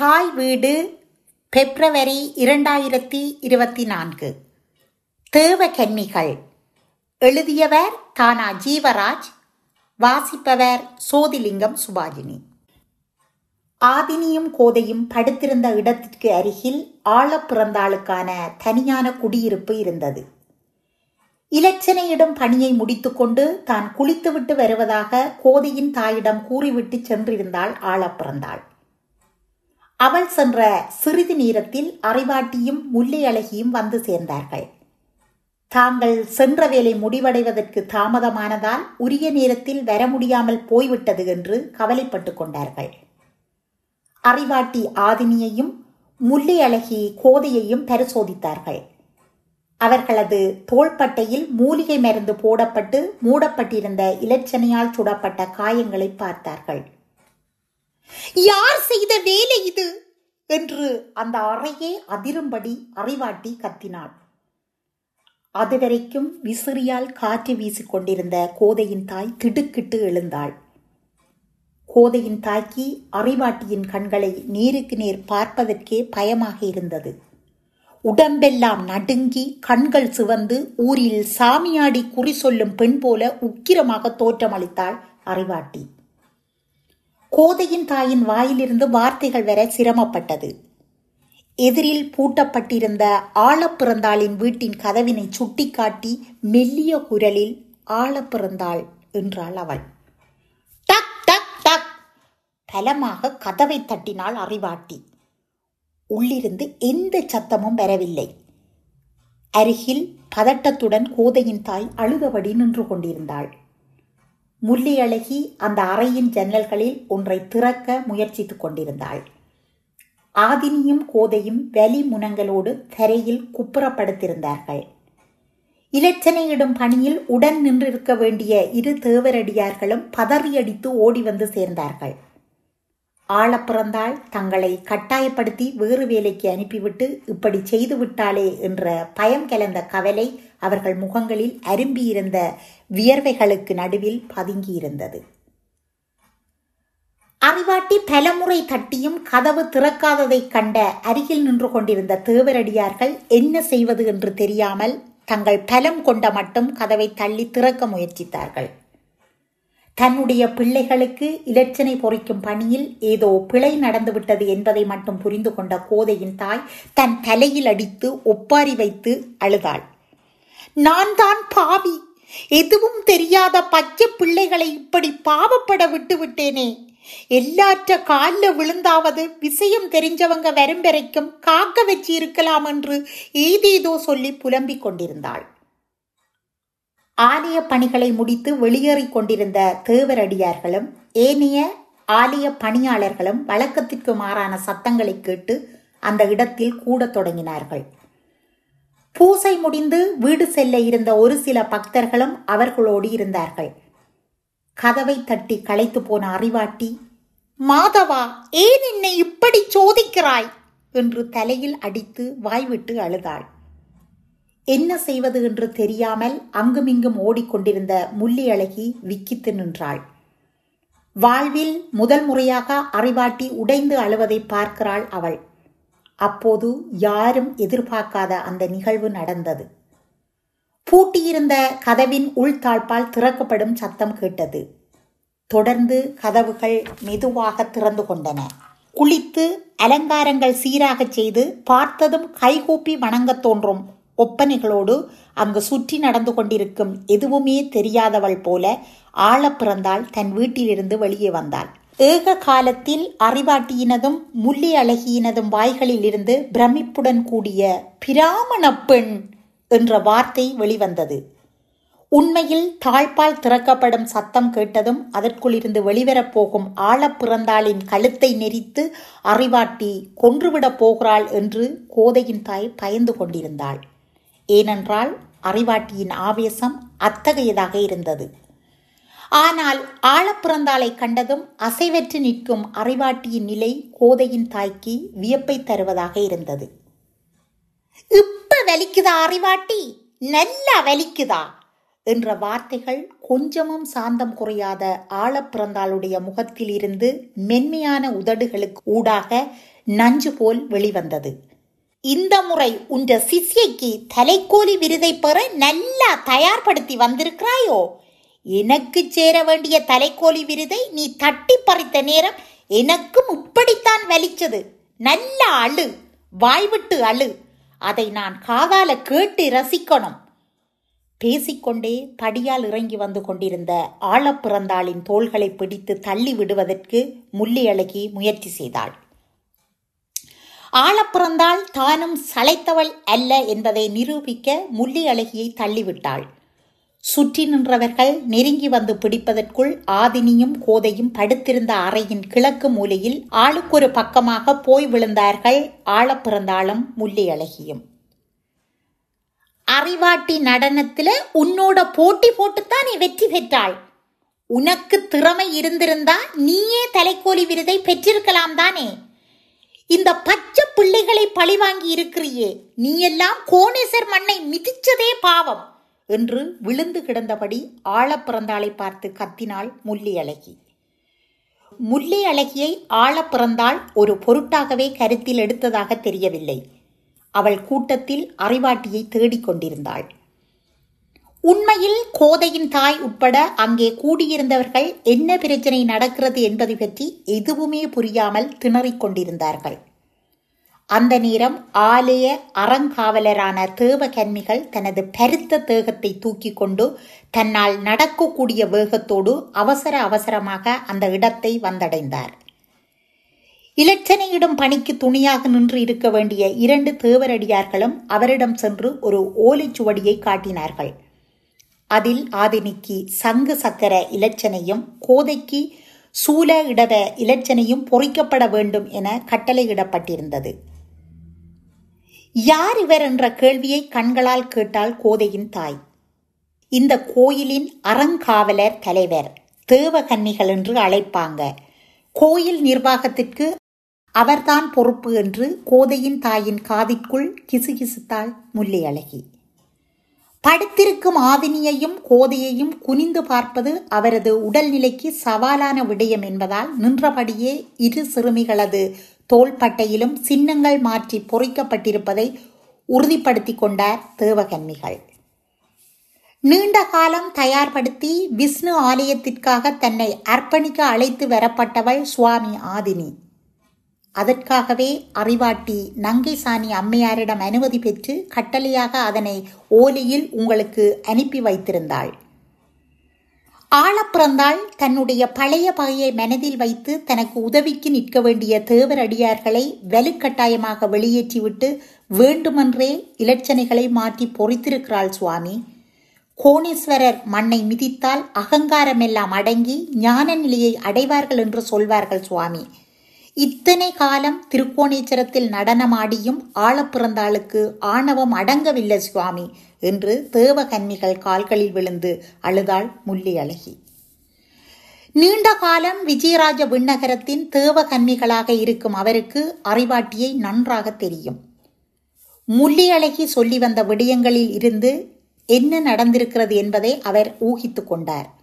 தாய் வீடு பிப்ரவரி இரண்டாயிரத்தி இருபத்தி நான்கு தேவகன்னிகள் எழுதியவர் தானா ஜீவராஜ் வாசிப்பவர் சோதிலிங்கம் சுபாஜினி. ஆதினியும் கோதையும் படுத்திருந்த இடத்திற்கு அருகில் ஆழப்பிறந்தாளுக்கான தனியான குடியிருப்பு இருந்தது. இலச்சனையிடம் பணியை முடித்துக்கொண்டு தான் குளித்துவிட்டு வருவதாக கோதையின் தாயிடம் கூறிவிட்டு சென்றிருந்தாள் ஆழப்பிறந்தாள் அவள் சென்ற சிறிது நேரத்தில் அறிவாட்டியும் முல்லை அழகியும் வந்து சேர்ந்தார்கள். தாங்கள் சென்ற வேலை முடிவடைவதற்கு தாமதமானதால் உரிய நேரத்தில் வர முடியாமல் போய்விட்டது என்று கவலைப்பட்டு கொண்டார்கள். அறிவாட்டி ஆதினியையும் முல்லை அழகி கோதையையும் பரிசோதித்தார்கள். அவர்களது தோள்பட்டையில் மூலிகை மருந்து போடப்பட்டு மூடப்பட்டிருந்த இலச்சனையால் சுடப்பட்ட காயங்களை பார்த்தார்கள். யார் செய்த வேலை இது? என்று அந்த அறையே அதிரும்படி அறிவாட்டி கத்தினாள். அதுவரைக்கும் விசிறியால் காற்று வீசிக்கொண்டிருந்த கோதையின் தாய் திடுக்கிட்டு எழுந்தாள். கோதையின் தாய்க்கு அறிவாட்டியின் கண்களை நேருக்கு நேர் பார்ப்பதற்கே பயமாக இருந்தது. உடம்பெல்லாம் நடுங்கி கண்கள் சிவந்து ஊரில் சாமியாடி குறி சொல்லும் பெண் போல உக்கிரமாக தோற்றமளித்தாள் அறிவாட்டி கோதையின் தாயின் வாயிலிருந்து வார்த்தைகள் வர சிரமப்பட்டது. எதிரில் பூட்டப்பட்டிருந்த ஆழப்பிறந்தாளின் வீட்டின் கதவினை சுட்டிக்காட்டி மெல்லிய குரலில் ஆழப்பிறந்தாள் என்றாள் அவள். டக் டக் டக் பலமாக கதவை தட்டினாள் அறிவாட்டி. உள்ளிருந்து எந்த சத்தமும் வரவில்லை. அருகில் பதட்டத்துடன் கோதையின் தாய் அழுதபடி நின்று கொண்டிருந்தாள். முல்லி அழகி அந்த அறையின் ஜன்னல்களில் ஒன்றை திறக்க முயற்சித்துக் கொண்டிருந்தாள். ஆதினியும் கோதையும் வலி முனங்களோடு தரையில் குப்புறப்படுத்திருந்தார்கள். இலச்சனையிடும் பணியில் உடன் நின்றிருக்க வேண்டிய இரு தேவரடியார்களும் பதறியடித்து ஓடி வந்து சேர்ந்தார்கள். ஆழப்பிறந்தால் தங்களை கட்டாயப்படுத்தி வேறு வேலைக்கு அனுப்பிவிட்டு இப்படி செய்து விட்டாளே என்ற பயம் கலந்த கவலை அவர்கள் முகங்களில் அரும்பியிருந்த வியர்வைகளுக்கு நடுவில் பதுங்கியிருந்தது. அறிவாட்டி பலமுறை தட்டியும் கதவு திறக்காததைக் கண்ட அருகில் நின்று கொண்டிருந்த தேவரடியார்கள் என்ன செய்வது என்று தெரியாமல் தங்கள் பலம் கொண்ட மட்டும் கதவை தள்ளி திறக்க முயற்சித்தார்கள். தன்னுடைய பிள்ளைகளுக்கு இலச்சனை பொறிக்கும் பணியில் ஏதோ பிழை நடந்துவிட்டது என்பதை மட்டும் புரிந்து கொண்ட கோதையின் தாய் தன் தலையில் அடித்து ஒப்பாரி வைத்து அழுதாள். நான் தான் பாவி. எதுவும் தெரியாத பச்சை பிள்ளைகளை இப்படி பாவப்பட விட்டு விட்டேனே. எல்லாற்ற காலில் விழுந்தாவது விஷயம் தெரிஞ்சவங்க வரும் வரைக்கும் காக்க வச்சு இருக்கலாம் என்று ஏதேதோ சொல்லி புலம்பிக் கொண்டிருந்தாள். ஆலய பணிகளை முடித்து வெளியேறிக் கொண்டிருந்த தேவரடியார்களும் ஏனைய ஆலய பணியாளர்களும் வழக்கத்திற்கு மாறான சத்தங்களை கேட்டு அந்த இடத்தில் கூடத் தொடங்கினார்கள். பூசை முடிந்து வீடு செல்ல இருந்த ஒரு சில பக்தர்களும் அவர்களோடு இருந்தார்கள். கதவை தட்டி களைத்து போன அறிவாட்டி மாதவா ஏன் என்னை இப்படி சோதிக்கிறாய்? என்று தலையில் அடித்து வாய்விட்டு அழுதாள். என்ன செய்வது என்று தெரியாமல் அங்குமிங்கும் ஓடிக்கொண்டிருந்த முள்ளியழகி விக்கித்து நின்றாள். வாழ்வில் முதல் முறையாக அறிவாட்டி உடைந்து அழுவதை பார்க்கிறாள் அவள். அப்போது யாரும் எதிர்பார்க்காத அந்த நிகழ்வு நடந்தது. பூட்டியிருந்த கதவின் உள்தாழ்பால் திறக்கப்படும் சத்தம் கேட்டது. தொடர்ந்து கதவுகள் மெதுவாக திறந்து கொண்டன. குளித்து அலங்காரங்கள் சீராகச் செய்து பார்த்ததும் கைகூப்பி வணங்கத் தோன்றும் ஒப்பனைகளோடு அங்கு சுற்றி நடந்து கொண்டிருக்கும் எதுவுமே தெரியாதவள் போல ஆழ பிறந்தாள் தன் வீட்டிலிருந்து வெளியே வந்தாள். ஏக காலத்தில் அறிவாட்டியினதும் முள்ளி அழகியினதும் வாய்களில் இருந்து பிரமிப்புடன் கூடிய பிராமண பெண் என்ற வார்த்தை வெளிவந்தது. உண்மையில் தாழ்பால் திறக்கப்படும் சத்தம் கேட்டதும் அதற்குள் இருந்து வெளிவரப் போகும் பிறந்தாளின் கழுத்தை நெரித்து அறிவாட்டி கொன்றுவிடப் போகிறாள் என்று கோதையின் தாய் பயந்து கொண்டிருந்தாள். ஏனென்றால் அறிவாட்டியின் ஆவேசம் அத்தகையதாக இருந்தது. ஆனால் ஆழப்பிறந்தாளை கண்டதும் அசைவற்று நிற்கும் அறிவாட்டியின் நிலை கோதையின் தாய்க்கு வியப்பை தருவதாக இருந்தது. இப்ப வலிக்குதா அறிவாட்டி? நல்லா வலிக்குதா? என்ற வார்த்தைகள் கொஞ்சமும் சாந்தம் குறையாத ஆழப்பிறந்தாளுடைய முகத்தில் இருந்து மென்மையான உதடுகளுக்கு ஊடாக நஞ்சு போல் வெளிவந்தது. இந்த முறை உன்ற சிஷ்யைக்கு தலைக்கோலி விருதை பெற நல்லா தயார்படுத்தி வந்திருக்கிறாயோ? எனக்கு சேர வேண்டிய தலைக்கோலி விருதை நீ தட்டி பறித்த நேரம் எனக்கும் இப்படித்தான் வலிச்சது. நல்ல அழு வாய்விட்டு அழு. அதை நான் காதால கேட்டு ரசிக்கணும். பேசிக்கொண்டே படியால் இறங்கி வந்து கொண்டிருந்த ஆழப்பிறந்தாளின் தோள்களை பிடித்து தள்ளி விடுவதற்கு முள்ளி அழகி முயற்சி செய்தாள். ஆழப்பிறந்தாள் தானும் சளைத்தவள் அல்ல என்பதை நிரூபிக்க முள்ளி அழகியை தள்ளிவிட்டாள். சுற்றி நின்றவர்கள் நெருங்கி வந்து பிடிப்பதற்குள் ஆதினியும் கோதையும் படுத்திருந்த அறையின் கிழக்கு மூலையில் ஆளுக்கொரு பக்கமாக போய் விழுந்தார்கள் ஆழப்பிறந்தாளும் முள்ளி அழகியும். அறிவாட்டி நடனத்துல உன்னோட போட்டி போட்டுத்தான் நீ வெற்றி பெற்றாள். உனக்கு திறமை இருந்திருந்தா நீயே தலைக்கோலி விருதை பெற்றிருக்கலாம் தானே? இந்த பச்சை பிள்ளைகளை பழிவாங்கி இருக்கிறியே. நீ எல்லாம் கோணேசர் மண்ணை மிதிச்சதே பாவம் என்று விழுந்து கிடந்தபடி ஆழப்பிறந்தாளை பார்த்து கத்தினாள் முள்ளி அழகி. முள்ளி அழகியை ஆழப்பிறந்தாள் ஒரு பொருட்டாகவே கருத்தில் எடுத்ததாக தெரியவில்லை. அவள் கூட்டத்தில் அறிவாட்டியை தேடிக் கொண்டிருந்தாள் உண்மையில் கோதையின் தாய் உட்பட அங்கே கூடியிருந்தவர்கள் என்ன பிரச்சனை நடக்கிறது என்பதை பற்றி எதுவுமே புரியாமல் திணறிக் கொண்டிருந்தார்கள். அந்த நேரம் ஆலய அறங்காவலரான தேவகன்மிகள் தனது பருத்த தேகத்தை தூக்கி கொண்டு தன்னால் நடக்கக்கூடிய வேகத்தோடு அவசர அவசரமாக அந்த இடத்தை வந்தடைந்தார். இலட்சணையிடும் பணிக்கு துணியாக நின்று இருக்க வேண்டிய இரண்டு தேவரடியார்களும் அவரிடம் சென்று ஒரு ஓலைச்சுவடியை காட்டினார்கள். அதில் ஆதினிக்கு சங்கு சக்கர இலச்சனையும் கோதைக்கு சூல இடவ இலச்சனையும் பொறிக்கப்பட வேண்டும் என கட்டளையிடப்பட்டிருந்தது. யார் இவர் என்ற கேள்வியை கண்களால் கேட்டாள் கோதையின் தாய். இந்த கோயிலின் அறங்காவலர் தலைவர் தேவகன்னிகள் என்று அழைப்பாங்க. கோயில் நிர்வாகத்திற்கு அவர்தான் பொறுப்பு என்று கோதையின் தாயின் காதிற்குள் கிசுகிசுத்தாள் முல்லை அழகி படுத்திருக்கும் ஆதினியையும் கோதையையும் குனிந்து பார்ப்பது அவரது உடல்நிலைக்கு சவாலான விடயம் என்பதால் நின்றபடியே இரு சிறுமிகளது தோள்பட்டையிலும் சின்னங்கள் மாற்றி பொறிக்கப்பட்டிருப்பதை உறுதிப்படுத்தி கொண்டார் தேவகன்மிகள். நீண்ட காலம் தயார்படுத்தி விஷ்ணு ஆலயத்திற்காக தன்னை அர்ப்பணிக்க அழைத்து வரப்பட்டவள் சுவாமி ஆதினி. அதற்காகவே அறிவாட்டி நங்கைசாணி அம்மையாரிடம் அனுமதி பெற்று கட்டளையாக அதனை ஓலியில் உங்களுக்கு அனுப்பி வைத்திருந்தாள். ஆழப்பிறந்தாள் தன்னுடைய பழைய பகையை மனதில் வைத்து தனக்கு உதவிக்கு நிற்க வேண்டிய தேவர் அடியார்களை வலுக்கட்டாயமாக வெளியேற்றிவிட்டு வேண்டுமென்றே இலட்சணைகளை மாற்றி பொறித்திருக்கிறாள் சுவாமி. கோணேஸ்வரர் மண்ணை மிதித்தால் அகங்காரமெல்லாம் அடங்கி ஞான நிலையை அடைவார்கள் என்று சொல்வார்கள் சுவாமி. இத்தனை காலம் திருக்கோணேச்சரத்தில் நடனமாடியும் ஆழப்பிறந்தாளுக்கு ஆணவம் அடங்கவில்லை சுவாமி என்று தேவகன்மிகள் கால்களில் விழுந்து அழுதாள் முள்ளி அழகி. நீண்ட காலம் விஜயராஜ விண்ணகரத்தின் தேவகன்மிகளாக இருக்கும் அவருக்கு அறிவாட்டியை நன்றாக தெரியும். முள்ளி அழகி சொல்லி வந்த விடயங்களில் இருந்து என்ன நடந்திருக்கிறது என்பதை அவர் ஊகித்து கொண்டார்.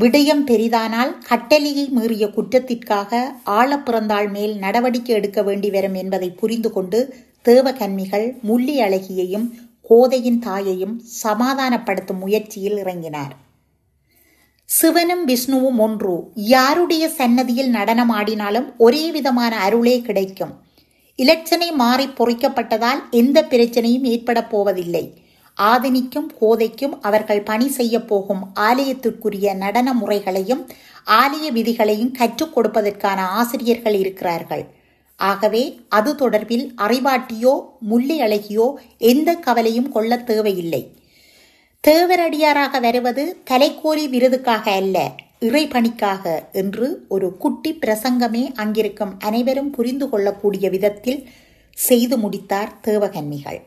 விடயம் பெரிதானால் கட்டளையை மீறிய குற்றத்திற்காக ஆழப்பிறந்தாள் மேல் நடவடிக்கை எடுக்க வேண்டி வரும் என்பதை புரிந்து கொண்டு தேவகன்மிகள் முள்ளி அழகியையும் கோதையின் தாயையும் சமாதானப்படுத்தும் முயற்சியில் இறங்கினார். சிவனும் விஷ்ணுவும் ஒன்று. யாருடைய சன்னதியில் நடனமாடினாலும் ஒரே விதமான அருளே கிடைக்கும். இலட்சணை மாறி பொறிக்கப்பட்டதால் எந்த பிரச்சனையும் ஏற்பட போவதில்லை. ஆதினிக்கும் கோதைக்கும் அவர்கள் பணி செய்ய போகும் ஆலயத்திற்குரிய நடன முறைகளையும் ஆலய விதிகளையும் கற்றுக் கொடுப்பதற்கான ஆசிரியர்கள் இருக்கிறார்கள். ஆகவே அது தொடர்பில் அறிவாட்டியோ முள்ளி அழகியோ எந்த கவலையும் கொள்ள தேவையில்லை. தேவரடியாராக வருவது தலைக்கோரி விருதுக்காக அல்ல இறைபணிக்காக என்று ஒரு குட்டி பிரசங்கமே அங்கிருக்கும் அனைவரும் புரிந்து கொள்ளக்கூடிய விதத்தில் செய்து முடித்தார் தேவகன்மிகள்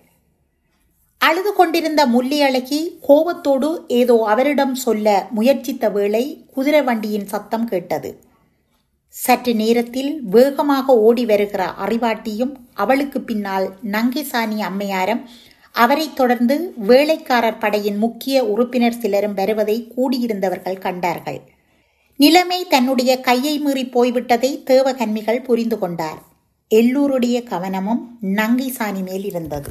அழுது கொண்டிருந்த முள்ளி அழகி கோபத்தோடு ஏதோ அவரிடம் சொல்ல முயற்சித்த வேளை குதிரை வண்டியின் சத்தம் கேட்டது. சற்று நேரத்தில் வேகமாக ஓடி வருகிற அறிவாட்டியும் அவளுக்கு பின்னால் நங்கிசாணி அம்மையாரம் அவரைத் தொடர்ந்து வேலைக்காரர் படையின் முக்கிய உறுப்பினர் சிலரும் வருவதை கூடியிருந்தவர்கள் கண்டார்கள். நிலைமை தன்னுடைய கையை மீறி போய்விட்டதை தேவகன்மிகள் புரிந்து கொண்டார். எல்லோருடைய கவனமும் நங்கை சாணி மேல் இருந்தது.